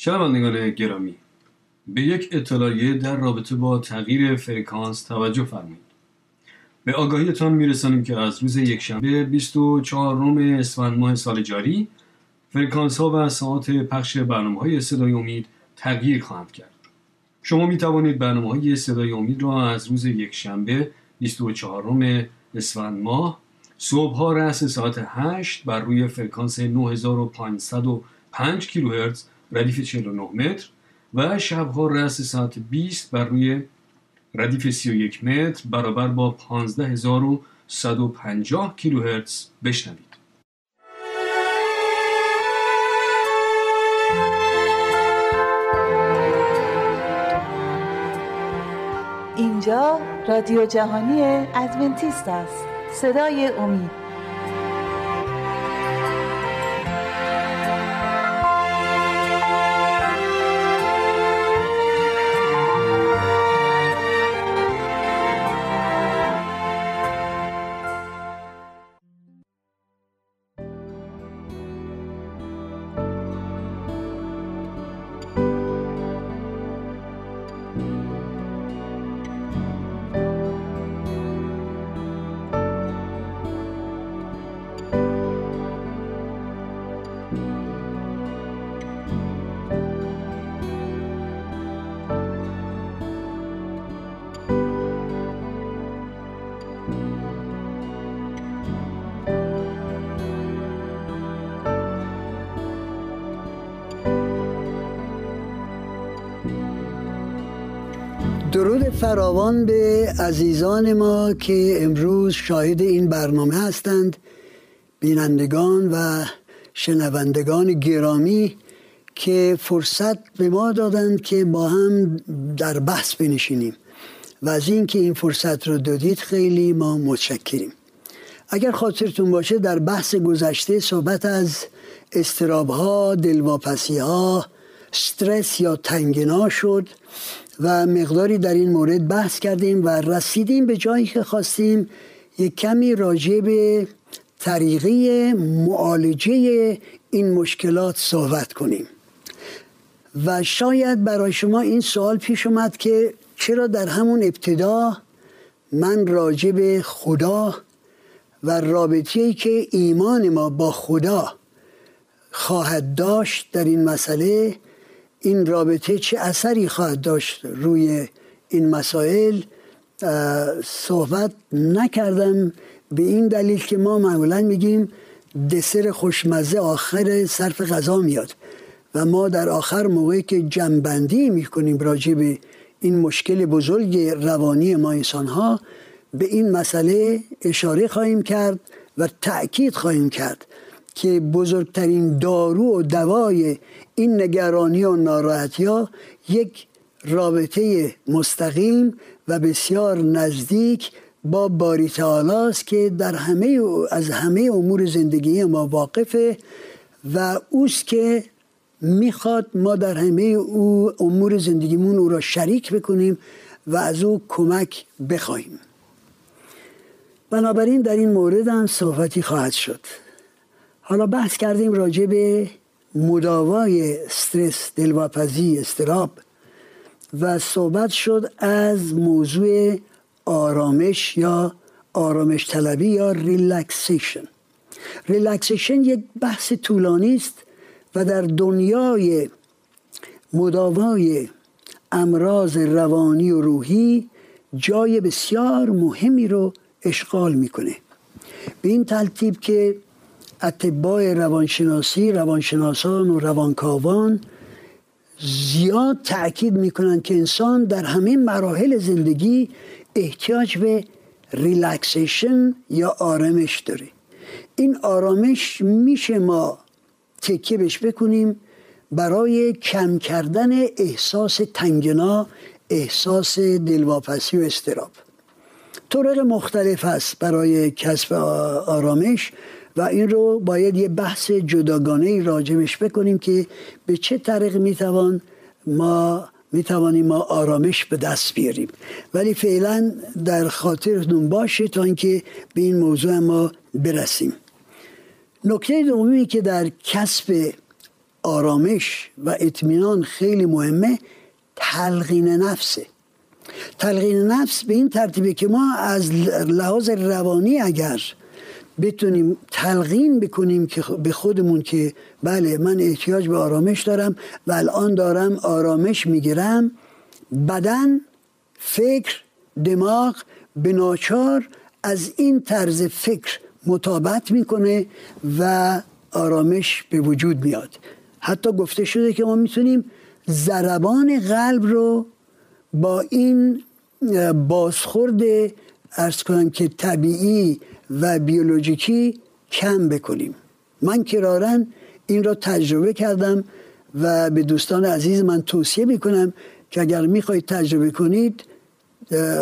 شنوندگان گرامی. به یک اطلاعیه در رابطه با تغییر فرکانس توجه فرمایید. به آگاهیتان میرسانیم که از روز یکشنبه 24 ام اسفند ماه سال جاری فرکانس ها و ساعت پخش برنامه های صدای امید تغییر خواهند کرد. شما می توانید برنامه های صدای امید را از روز یکشنبه 24 ام اسفند ماه صبح ها رأس ساعت 8 بر روی فرکانس 9505 کیلوهرتز ردیف 49 متر و شبها رأس ساعت 20 بر روی ردیف 31 متر برابر با 15150 کیلوهرتز بشنوید. اینجا رادیو جهانی ادونتیست است صدای امید درود فراوان به عزیزان ما که امروز شاهد این برنامه هستند. بینندگان و شنوندگان گرامی که فرصت به ما دادند که با هم در بحث بنشینیم. و از اینکه این فرصت رو دادید خیلی ما متشکریم. اگر خاطرتون باشه در بحث گذشته صحبت از استراب ها دلواپسی استرس یا تنگنا شد. و مقداری در این مورد بحث کردیم و رسیدیم به جایی که خواستیم یک کمی راجع به طریقه معالجه این مشکلات صحبت کنیم. و شاید برای شما این سوال پیش اومد که چرا در همون ابتدا من راجع به خدا و رابطه که ایمان ما با خدا خواهد داشت در این مسئله این رابطه چه اثری خواهد داشت روی این مسائل؟ صحبت نکردم به این دلیل که ما معمولا میگیم دسر خوشمزه آخر صرف غذا میاد و ما در آخر موقعی که جنبندی می‌کنیم راجع به این مشکل بزرگ روانی ما انسان ها به این مسئله اشاره خواهیم کرد و تأکید خواهیم کرد. که بزرگترین دارو و دوای این نگرانی و ناراحتی ها یک رابطه مستقیم و بسیار نزدیک با باری است که در همه از همه امور زندگی ما واقفه و اوست که می‌خواد ما در همه او امور زندگیمون او را شریک بکنیم و از او کمک بخواهیم. بنابراین در این مورد هم صحبتی خواهد شد. حالا بحث کردیم راجع به مداوای استرس دلواپسی اضطراب و صحبت شد از موضوع آرامش یا آرامش طلبی یا relaxation. relaxation یک بحث طولانی است و در دنیای مداوای امراض روانی و روحی جای بسیار مهمی رو اشغال می‌کنه. به این ترتیب که اتباع روانشناسی روانشناسان و روانکاوان زیاد تاکید می‌کنند که انسان در همه مراحل زندگی احتیاج به ریلکسیشن یا آرامش داره. این آرامش میشه ما تکیه بش بکنیم برای کم کردن احساس تنگنا احساس دلواپسی و استراب طرق مختلف هست برای کسب آرامش. و این رو باید یه بحث جداگانه راجبش بکنیم که به چه طریق می‌توان ما می‌توانیم ما آرامش به دست بیاریم. ولی فعلا در خاطرتون باشه تا اینکه به این موضوع ما برسیم. نکته دومی که در کسب آرامش و اطمینان خیلی مهمه تلقین نفسه. تلقین نفس به این ترتیبه که ما از لحاظ روانی اگر بتونیم تلقین بکنیم که به خودمون که بله من احتیاج به آرامش دارم و الان دارم آرامش می‌گیرم. بدن فکر دماغ به ناچار از این طرز فکر مطابقت می‌کنه و آرامش به وجود میاد. حتی گفته شده که ما می‌تونیم ضربان قلب رو با این بازخورد ارز کنم که طبیعی و بیولوژیکی کم بکنیم. من کرارن این را تجربه کردم و به دوستان عزیز من توصیه می‌کنم که اگر می‌خواید تجربه کنید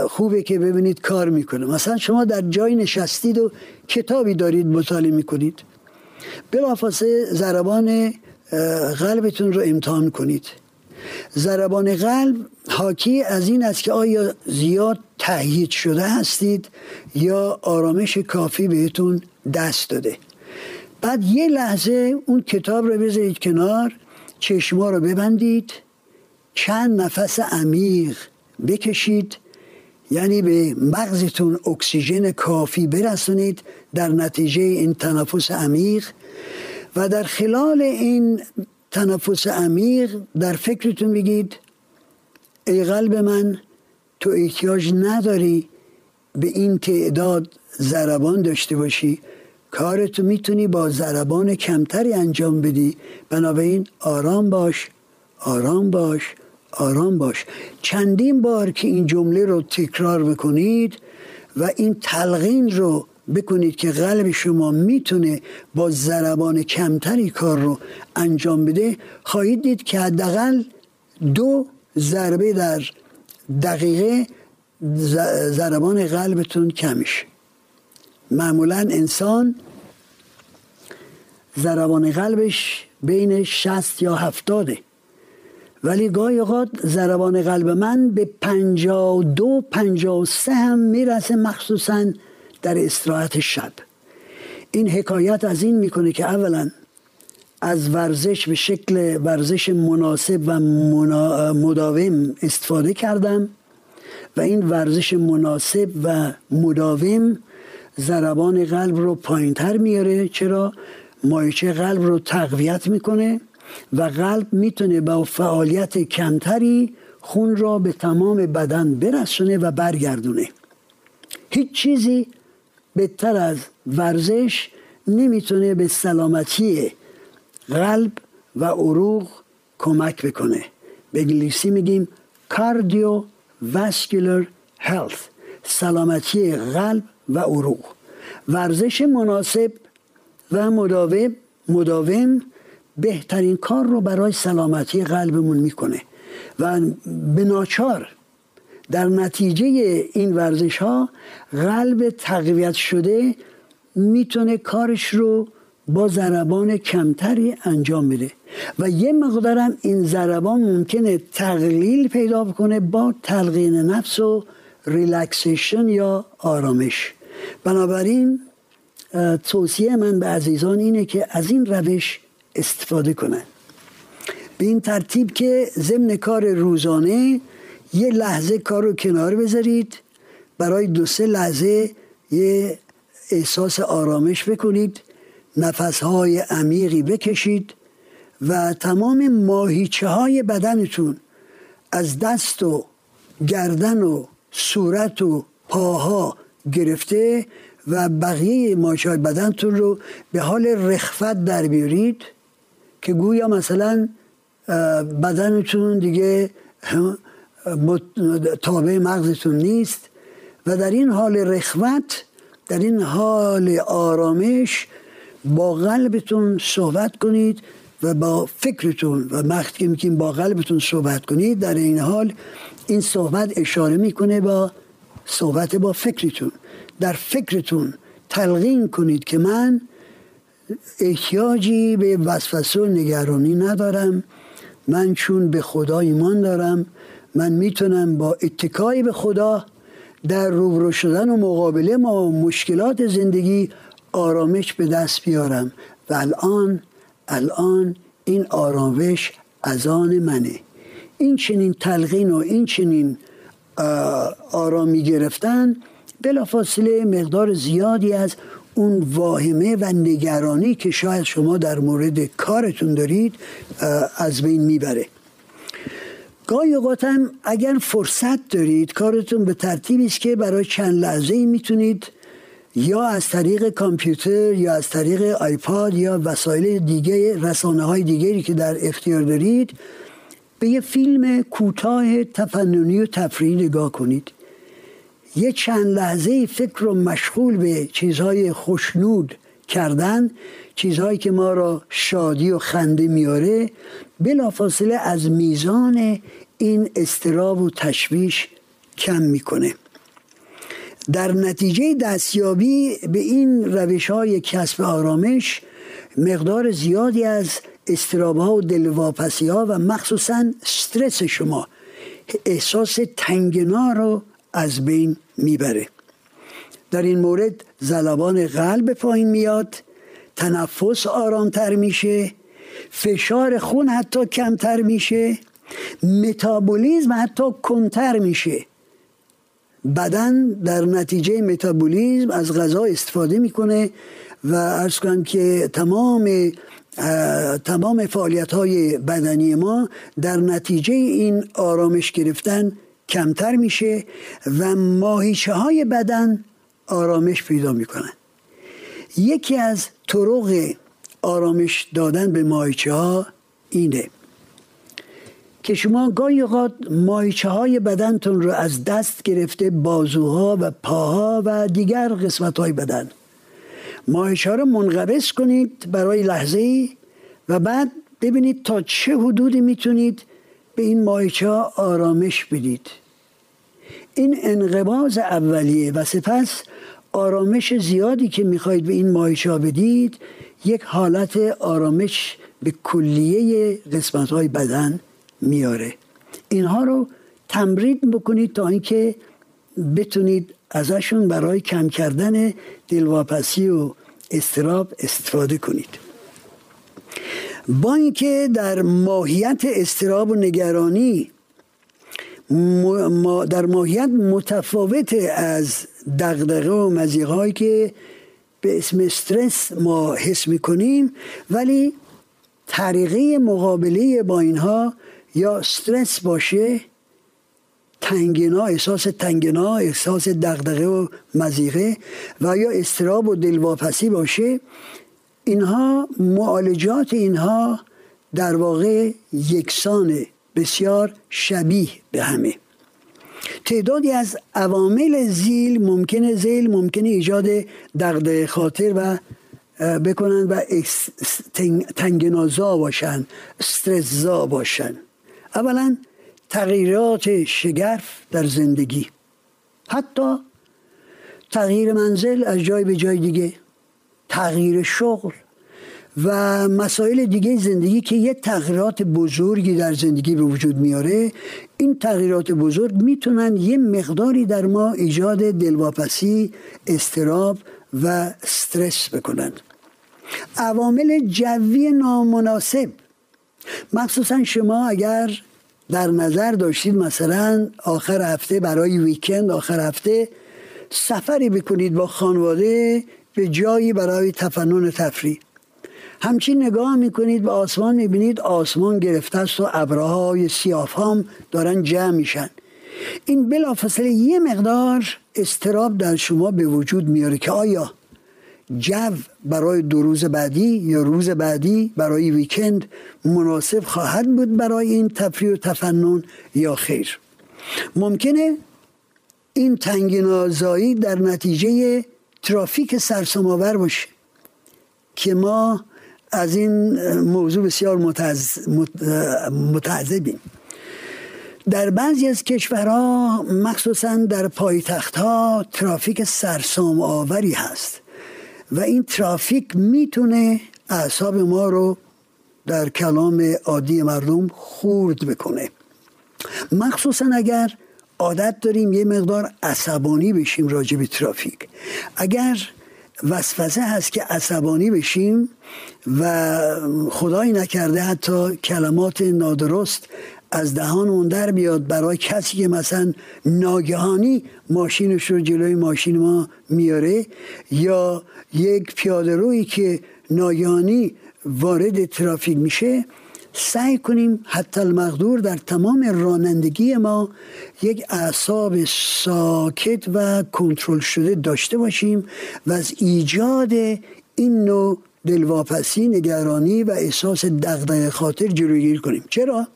خوبه که ببینید کار می‌کنه. مثلا شما در جای نشستید و کتابی دارید مطالعه می‌کنید. بلافاصله ضربان قلبتون رو امتحان کنید. ضربان قلب حاکی از این است که آیا زیاد تهیید شده هستید یا آرامش کافی بهتون دست داده. بعد یه لحظه اون کتاب رو بذارید کنار چشما رو ببندید چند نفس عمیق بکشید یعنی به مغزتون اکسیژن کافی برسونید در نتیجه این تنفس عمیق و در خلال این تنفس عمیق در فکرتون بگید. ای قلب من تو احتیاج نداری به این تعداد ضربان داشته باشی. کارتو می‌تونی با ضربان کمتری انجام بدی. بنابراین آرام باش آرام باش آرام باش. چندین بار که این جمله رو تکرار بکنید و این تلقین رو بکنید که قلب شما می‌تونه با ضربان کمتری کار رو انجام بده خواهید دید که حداقل دو ضربه در دقیقه ضربان قلبتون کمش معمولا انسان ضربان قلبش بین 60 یا 70 ولی گاهی اوقات ضربان قلب من به 52 53 هم می‌رسه مخصوصا در استراحت شب. این حکایت از این می‌کنه که اولا از ورزش به شکل ورزش مناسب و مداوم استفاده کردم و این ورزش مناسب و مداوم ضربان قلب رو پایینتر میاره چرا؟ مایچه قلب رو تقویت می‌کنه و قلب می‌تونه با فعالیت کمتری خون را به تمام بدن برسونه و برگردونه. هیچ چیزی بهتر از ورزش نمی‌تونه به سلامتی قلب و عروق کمک بکنه. به انگلیسی میگیم کاردیو واسکولر هلت سلامتی قلب و عروق. ورزش مناسب و مداوم مداوم بهترین کار رو برای سلامتی قلبمون می‌کنه و به در نتیجه این ورزش ها قلب تقویت شده می‌تونه کارش رو با ضربان کمتری انجام بده. و یه مقدارم این ضربان ممکنه تقلیل پیدا کنه با تلقین نفس و ریلکسیشن یا آرامش. بنابراین توصیه من به عزیزان اینه که از این روش استفاده کنن. به این ترتیب که ضمن کار روزانه یه لحظه کار رو کنار بذارید. برای دو سه لحظه یه احساس آرامش بکنید. نفسهای عمیقی بکشید و تمام ماهیچه های بدنتون از دست و گردن و صورت و پاها گرفته و بقیه ماهیچه بدنتون رو به حال رخفت در بیارید که گویا مثلا بدنتون دیگه تابع مغزتون نیست و در این حال رخوت در این حال آرامش با قلبتون صحبت کنید و با فکرتون و وقتی میگیم با قلبتون صحبت کنید در این حال این صحبت اشاره می‌کنه با صحبت با فکرتون. در فکرتون تلقین کنید که من احتیاجی به وسوسه و نگرانی ندارم. من چون به خدا ایمان دارم من می‌تونم با اتکایی به خدا در روبرو شدن و مقابله ما مشکلات زندگی آرامش به دست بیارم. و الان الان این آرامش از آن منه. این چنین تلقین و این چنین آرامی گرفتن بلافاصله مقدار زیادی از اون واهمه و نگرانی که شاید شما در مورد کارتون دارید از بین می‌بره. گاهی اوقات هم اگر فرصت دارید کارتون به ترتیبی است که برای چند لحظه ای می‌تونید یا از طریق کامپیوتر یا از طریق آیپاد یا وسایل دیگه رسانه های دیگری که در اختیار دارید به یه فیلم کوتاه تفننی و تفریحی نگاه کنید. یه چند لحظه فکر رو مشغول به چیزهای خوشنود کردن چیزهایی که ما را شادی و خنده میاره بلافاصله از میزان این استراب و تشویش کم می‌کنه. در نتیجه دستیابی به این روش های کسب آرامش مقدار زیادی از استراب ها و دلواپسی ها و مخصوصا استرس شما احساس تنگنا رو از بین می‌بره. در این مورد زلبان قلب پایین میاد. تنفس آرامتر میشه. فشار خون حتی کمتر میشه. متابولیزم حتی کنتر میشه. بدن در نتیجه متابولیزم از غذا استفاده می‌کنه و ارز کنم که تمام تمام فعالیت های بدنی ما در نتیجه این آرامش گرفتن کمتر میشه و ماهیچه های بدن آرامش پیدا می‌کنن یکی از طرق آرامش دادن به ماهیچه ها اینه که شما گاهی اوقات ماهیچه های بدنتون رو از دست گرفته بازوها و پاها و دیگر قسمت های بدن. ماهیچه ها رو منقبض کنید برای لحظه ای و بعد ببینید تا چه حدودی می‌تونید به این ماهیچه ها آرامش بدید. این انقباز اولیه و سپس آرامش زیادی که می‌خواهید به این ماهیچه بدید یک حالت آرامش به کلیه قسمت های بدن میاره. اینها رو تمرین بکنید تا اینکه بتونید ازشون برای کم کردن دلواپسی و استراب استفاده کنید. با اینکه در ماهیت استراب و نگرانی در ماهیت متفاوت از دغدغه و مزیقهایی که به اسم استرس ما حس می‌کنیم ولی طریقه مقابله با اینها یا استرس باشه تنگنا احساس تنگنا احساس دغدغه و مزیقه و یا استراب و دلواپسی باشه اینها معالجات اینها در واقع یکسان بسیار شبیه به همه. تعدادی از عوامل زیل ممکنه زیل ممکنه ایجاد دغدغه خاطر و بکنن و تنگنازا باشن استرزا باشن اولا تغییرات شگرف در زندگی. حتی تغییر منزل از جای به جای دیگه. تغییر شغل و مسائل دیگه زندگی که یه تغییرات بزرگی در زندگی به وجود میاره این تغییرات بزرگ می‌تونن یه مقداری در ما ایجاد دلواپسی استراب و استرس بکنن. عوامل جوی نامناسب. مخصوصا شما اگر در نظر داشتید مثلا آخر هفته برای ویکند آخر هفته سفری بکنید با خانواده به جایی برای تفنن تفریح. همچین نگاه می‌کنید به آسمان می‌بینید آسمان گرفته است و ابرهای سیاف هم دارن جمع میشن. این بلافاصله یه مقدار استراب در شما به وجود میاره که آیا جو برای دو روز بعدی یا روز بعدی برای ویکند مناسب خواهد بود برای این تفریح و تفنن یا خیر؟ ممکنه این تنگنازایی در نتیجه ترافیک سرسام‌آور باشه که ما از این موضوع بسیار متعذبیم. در بعضی از کشورها مخصوصا در پایتختها ترافیک سرسام آوری هست و این ترافیک می‌تونه اعصاب ما رو در کلام عادی مردم خورد بکنه. مخصوصا اگر عادت داریم یه مقدار عصبانی بشیم راجع ترافیک. اگر وسوسه هست که عصبانی بشیم و خدای نکرده حتی کلمات نادرست از دهان در بیاد برای کسی که مثلا ناگهانی ماشینش رو جلوی ماشین ما میاره یا یک پیاده روی که ناگهانی وارد ترافیک میشه سعی کنیم حتی المقدور در تمام رانندگی ما یک اعصاب ساکت و کنترل شده داشته باشیم و از ایجاد این نوع دلواپسی نگرانی و احساس دغدغه خاطر جلوگیری کنیم. چرا؟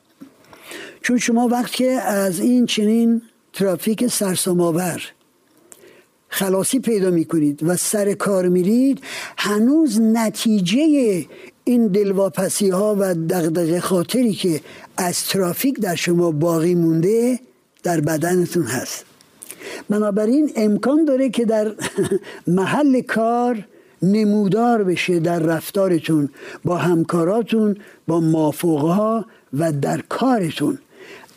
چون شما وقتی از این چنین ترافیک سرسام‌آور خلاصی پیدا می‌کنید و سر کار میرید هنوز نتیجه این دلواپسی ها و دغدغه خاطری که از ترافیک در شما باقی مونده در بدنتون هست. بنابراین امکان داره که در محل کار نمودار بشه در رفتارتون با همکاراتون با مافوقها و در کارتون.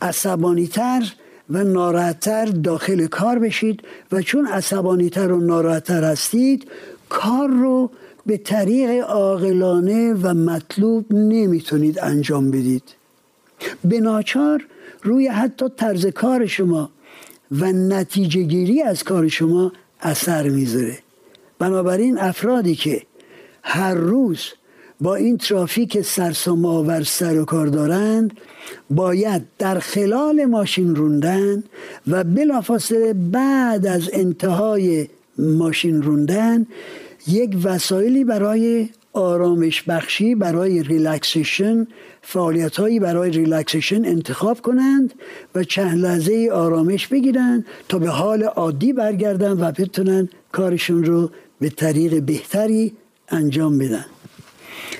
عصبانیتر و ناراحتتر داخل کار بشید و چون عصبانیتر و ناراحتتر هستید کار رو به طریق عاقلانه و مطلوب نمی‌تونید انجام بدید. به ناچار روی حتی طرز کار شما و نتیجه گیری از کار شما اثر می‌ذاره. بنابراین افرادی که هر روز با این ترافیک سرسام آور سر و کار دارند باید در خلال ماشین روندن و بلافاصله بعد از انتهای ماشین روندن یک وسایلی برای آرامش بخشی برای ریلکسیشن فعالیت هایی برای ریلکسیشن انتخاب کنند و چند لحظه آرامش بگیرند تا به حال عادی برگردن و بتونن کارشون رو به طریق بهتری انجام بدن.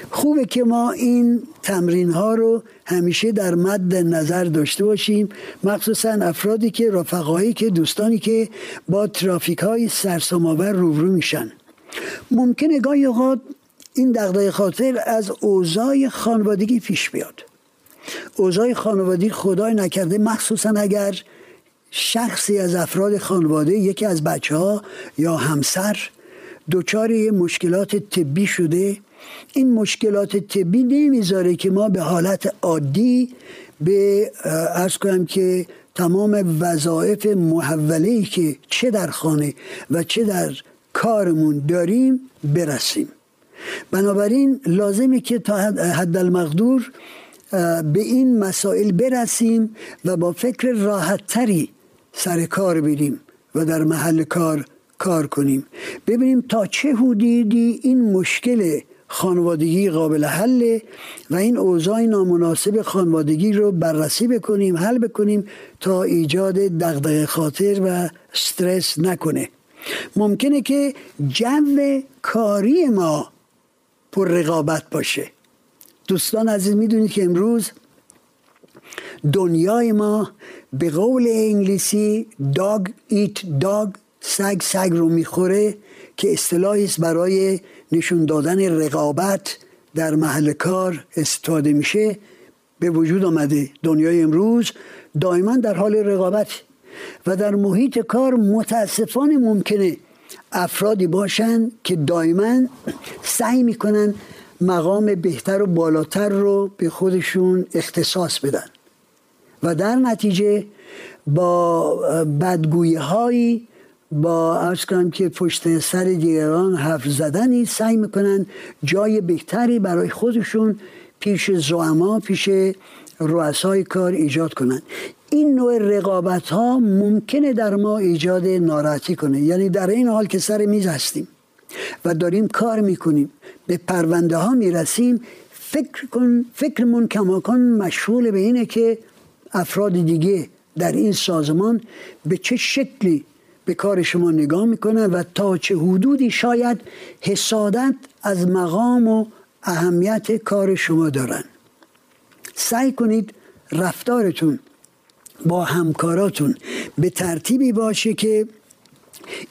خوبه که ما این تمرین ها رو همیشه در مد نظر داشته باشیم مخصوصا افرادی که رفقایی که دوستانی که با ترافیک های سرسام‌آور روبرو میشن. ممکنه گاهی اوقات این دغدغه خاطر از اوضاع خانوادگی پیش بیاد. اوضاع خانوادگی خدای نکرده مخصوصا اگر شخصی از افراد خانواده یکی از بچه ها یا همسر دچار مشکلات طبی شده. این مشکلات طبی نمی‌ذاره که ما به حالت عادی به ارز کنم که تمام وظایف محوله که چه در خانه و چه در کارمون داریم برسیم. بنابراین لازمه که تا حد المقدور به این مسائل برسیم و با فکر راحتتری سر کار بریم و در محل کار کار کنیم. ببینیم تا چه حدودی این مشکل خانوادگی قابل حله و این اوضاع نامناسب خانوادگی رو بررسی بکنیم حل بکنیم تا ایجاد دغدغه خاطر و استرس نکنه. ممکنه که جو کاری ما پر رقابت باشه. دوستان عزیز می‌دونید که امروز دنیای ما به قول انگلیسی داگ ایت داگ سگ سگ رو می‌خوره که اصطلاحی است برای نشون دادن رقابت در محل کار استفاده میشه. به وجود آمده دنیای امروز دائما در حال رقابت و در محیط کار متاسفانه ممکنه افرادی باشن که دائما سعی می‌کنن مقام بهتر و بالاتر رو به خودشون اختصاص بدن. و در نتیجه با بدگویی هایی با ارز کنم که پشت سر دیگران حرف زدنی سعی می‌کنن جای بهتری برای خودشون پیش زعما پیش رؤسای کار ایجاد کنن. این نوع رقابت ها ممکنه در ما ایجاد ناراحتی کنه. یعنی در این حال که سر میز هستیم و داریم کار می‌کنیم به پرونده ها می‌رسیم فکر کن فکرمون کماکان مشغول به اینه که افراد دیگه در این سازمان به چه شکلی به کار شما نگاه می‌کنن و تا چه حدودی شاید حسادت از مقام و اهمیت کار شما دارن. سعی کنید رفتارتون با همکاراتون به ترتیبی باشه که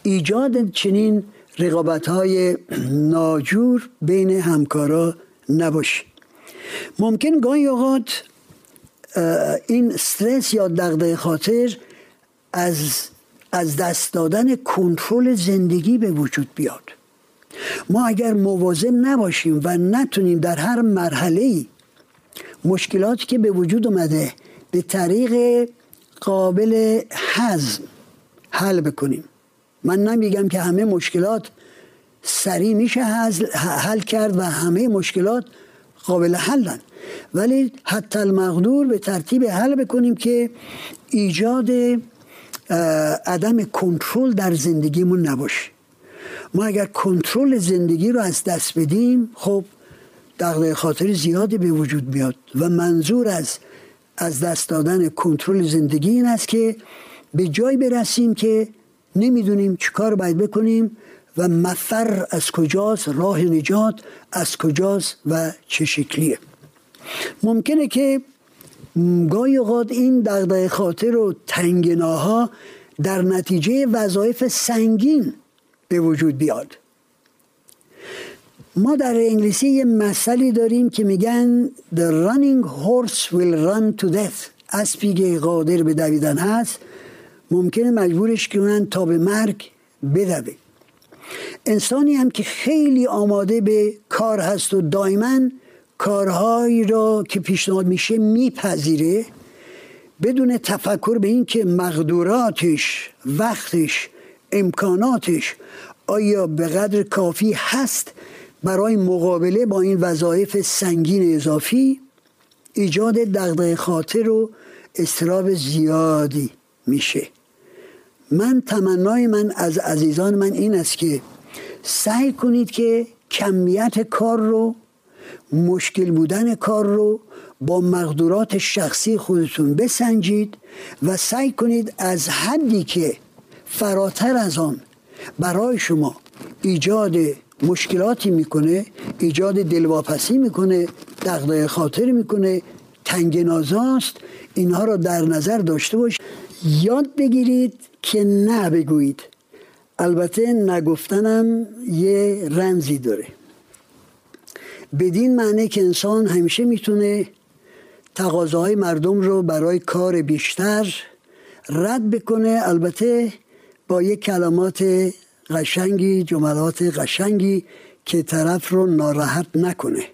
ایجاد چنین رقابت های ناجور بین همکارا نباشه. ممکن گاهی اوقات این استرس یا دغدغه خاطر از از دست دادن کنترل زندگی به وجود بیاد. ما اگر مواظب نباشیم و نتونیم در هر مرحله مشکلاتی که به وجود اومده به طریق قابل حزم حل بکنیم. من نمیگم که همه مشکلات سریع میشه حل کرد و همه مشکلات قابل حلن. ولی حتی المقدور به ترتیب حل بکنیم که ایجاد عدم کنترل در زندگیمون نباشه. ما اگر کنترل زندگی رو از دست بدیم خب دغدغه خاطر زیادی به وجود میاد و منظور از از دست دادن کنترل زندگی این است که به جای برسیم که نمی‌دونیم چیکار باید بکنیم و مفر از کجاست راه نجات از کجاست و چه شکلیه. ممکنه که گاهی اوقات این دغدغه خاطر و تنگناها در نتیجه وظایف سنگین به وجود بیاد. ما در انگلیسی یه مسئله داریم که میگن The running horse will run to death. اسبی که قادر به دویدن هست ممکنه مجبورش کنن تا به مرگ بدوه. انسانی هم که خیلی آماده به کار هست و دائما کارهایی را که پیشنهاد میشه میپذیره بدون تفکر به این که مقدوراتش وقتش امکاناتش آیا به قدر کافی هست برای مقابله با این وظایف سنگین اضافی ایجاد دغدغه خاطر و استراب زیادی میشه. من تمنای من از عزیزان من این است که سعی کنید که کمیت کار رو مشکل بودن کار رو با مقدورات شخصی خودتون بسنجید و سعی کنید از حدی که فراتر از آن برای شما ایجاد مشکلاتی می‌کنه ایجاد دلواپسی می‌کنه دغدغه خاطر می‌کنه تنگنازاست اینها رو در نظر داشته باش. یاد بگیرید که نه بگویید. البته نگفتنم یه رمزی داره. بدین معنی که انسان همیشه می‌تونه تقاضاهای مردم رو برای کار بیشتر رد بکنه. البته با یک کلمات قشنگی جملات قشنگی که طرف رو ناراحت نکنه.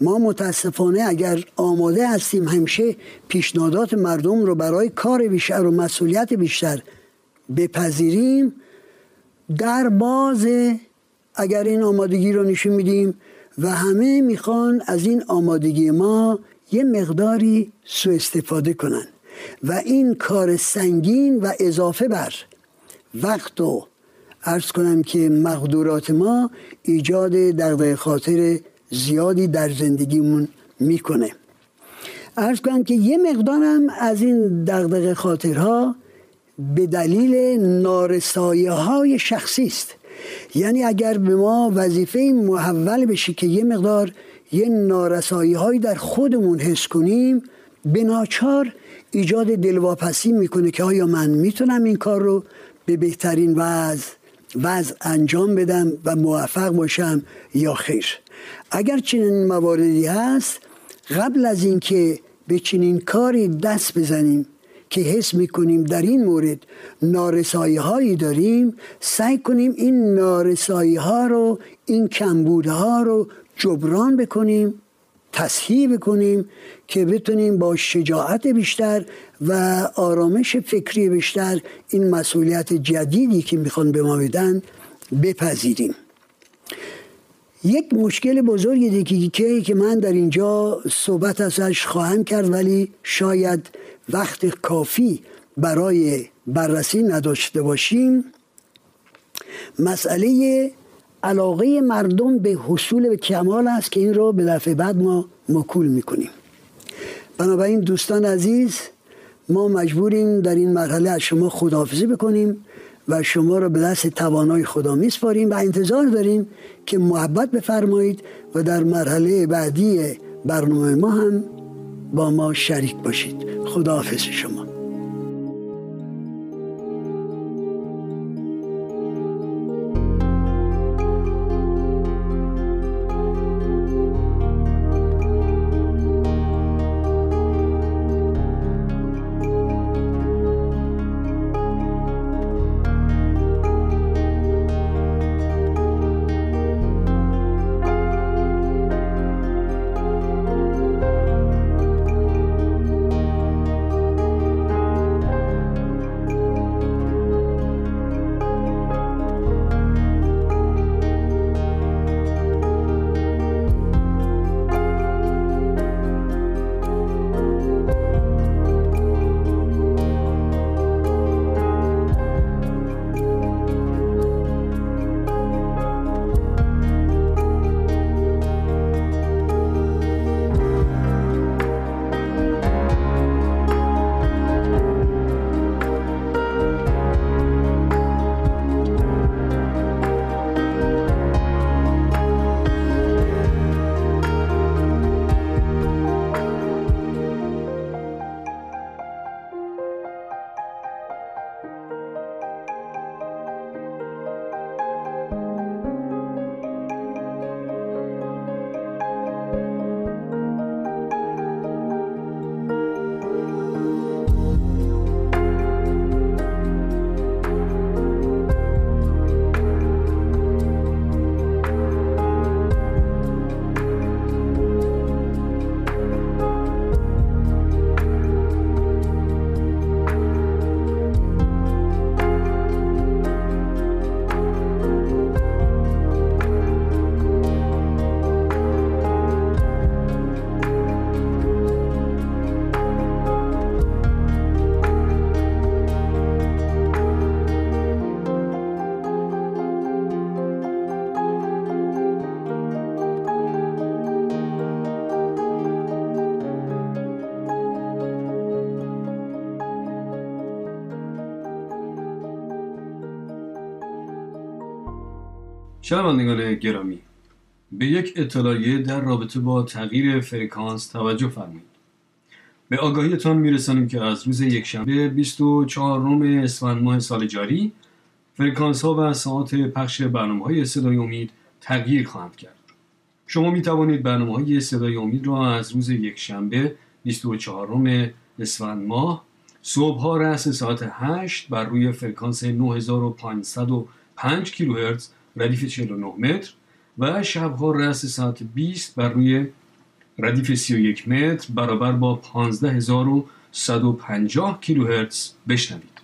ما متاسفانه اگر آماده هستیم همیشه پیشنهادات مردم رو برای کار بیشتر و مسئولیت بیشتر بپذیریم در باز اگر این آمادگی رو نشون میدیم و همه می‌خوان از این آمادگی ما یه مقداری سوء استفاده کنن. و این کار سنگین و اضافه بر وقت و ارز کنم که مقدورات ما ایجاد دغدغه خاطر زیادی در زندگیمون می‌کنه. ارز کنم که یه مقدارم از این دغدغه خاطرها به دلیل نارسایه های شخصی است. یعنی اگر به ما وظیفه محول بشه که یه مقدار یه نارسایی هایی در خودمون حس کنیم به ناچار ایجاد دلواپسی می‌کنه که آیا من می‌تونم این کار رو به بهترین وضع وضع انجام بدم و موفق باشم یا خیر. اگر چنین مواردی هست قبل از اینکه به چنین کاری دست بزنیم که حس می‌کنیم در این مورد نارسایی هایی داریم سعی کنیم این نارسایی ها رو این کمبودها رو جبران بکنیم. تصحیح بکنیم که بتونیم با شجاعت بیشتر و آرامش فکری بیشتر این مسئولیت جدیدی که می‌خوان به ما بدن بپذیریم. یک مشکل بزرگی دیگه که من در اینجا صحبت ازش خواهم کرد ولی شاید وقت کافی برای بررسی نداشته باشیم. مسئله علاقه مردم به حصول به کمال است که این را به دفعه بعد ما مکول می‌کنیم. بنابراین دوستان عزیز ما مجبوریم در این مرحله از شما خداحافظی بکنیم و شما را به دست توانای خدا میسپاریم و انتظار داریم که محبت بفرمایید و در مرحله بعدی برنامه ما هم با ما شریک باشید. خداحافظ شما. شنوندگان گرامی؟ به یک اطلاعیه در رابطه با تغییر فرکانس توجه فرمایید. به آگاهیتان میرسانیم که از روز یکشنبه 24 اُم اسفند ماه سال جاری فرکانس ها و ساعت پخش برنامه های صدای امید تغییر خواهند کرد. شما می توانید برنامه های صدای امید را از روز یکشنبه 24 اُم اسفند ماه صبح ها رأس ساعت 8 بر روی فرکانس 9505 کیلوهرتز ردیف 49 متر و شبها رأس ساعت 20 بر روی ردیف 31 متر برابر با 15150 کیلوهرتز بشنوید.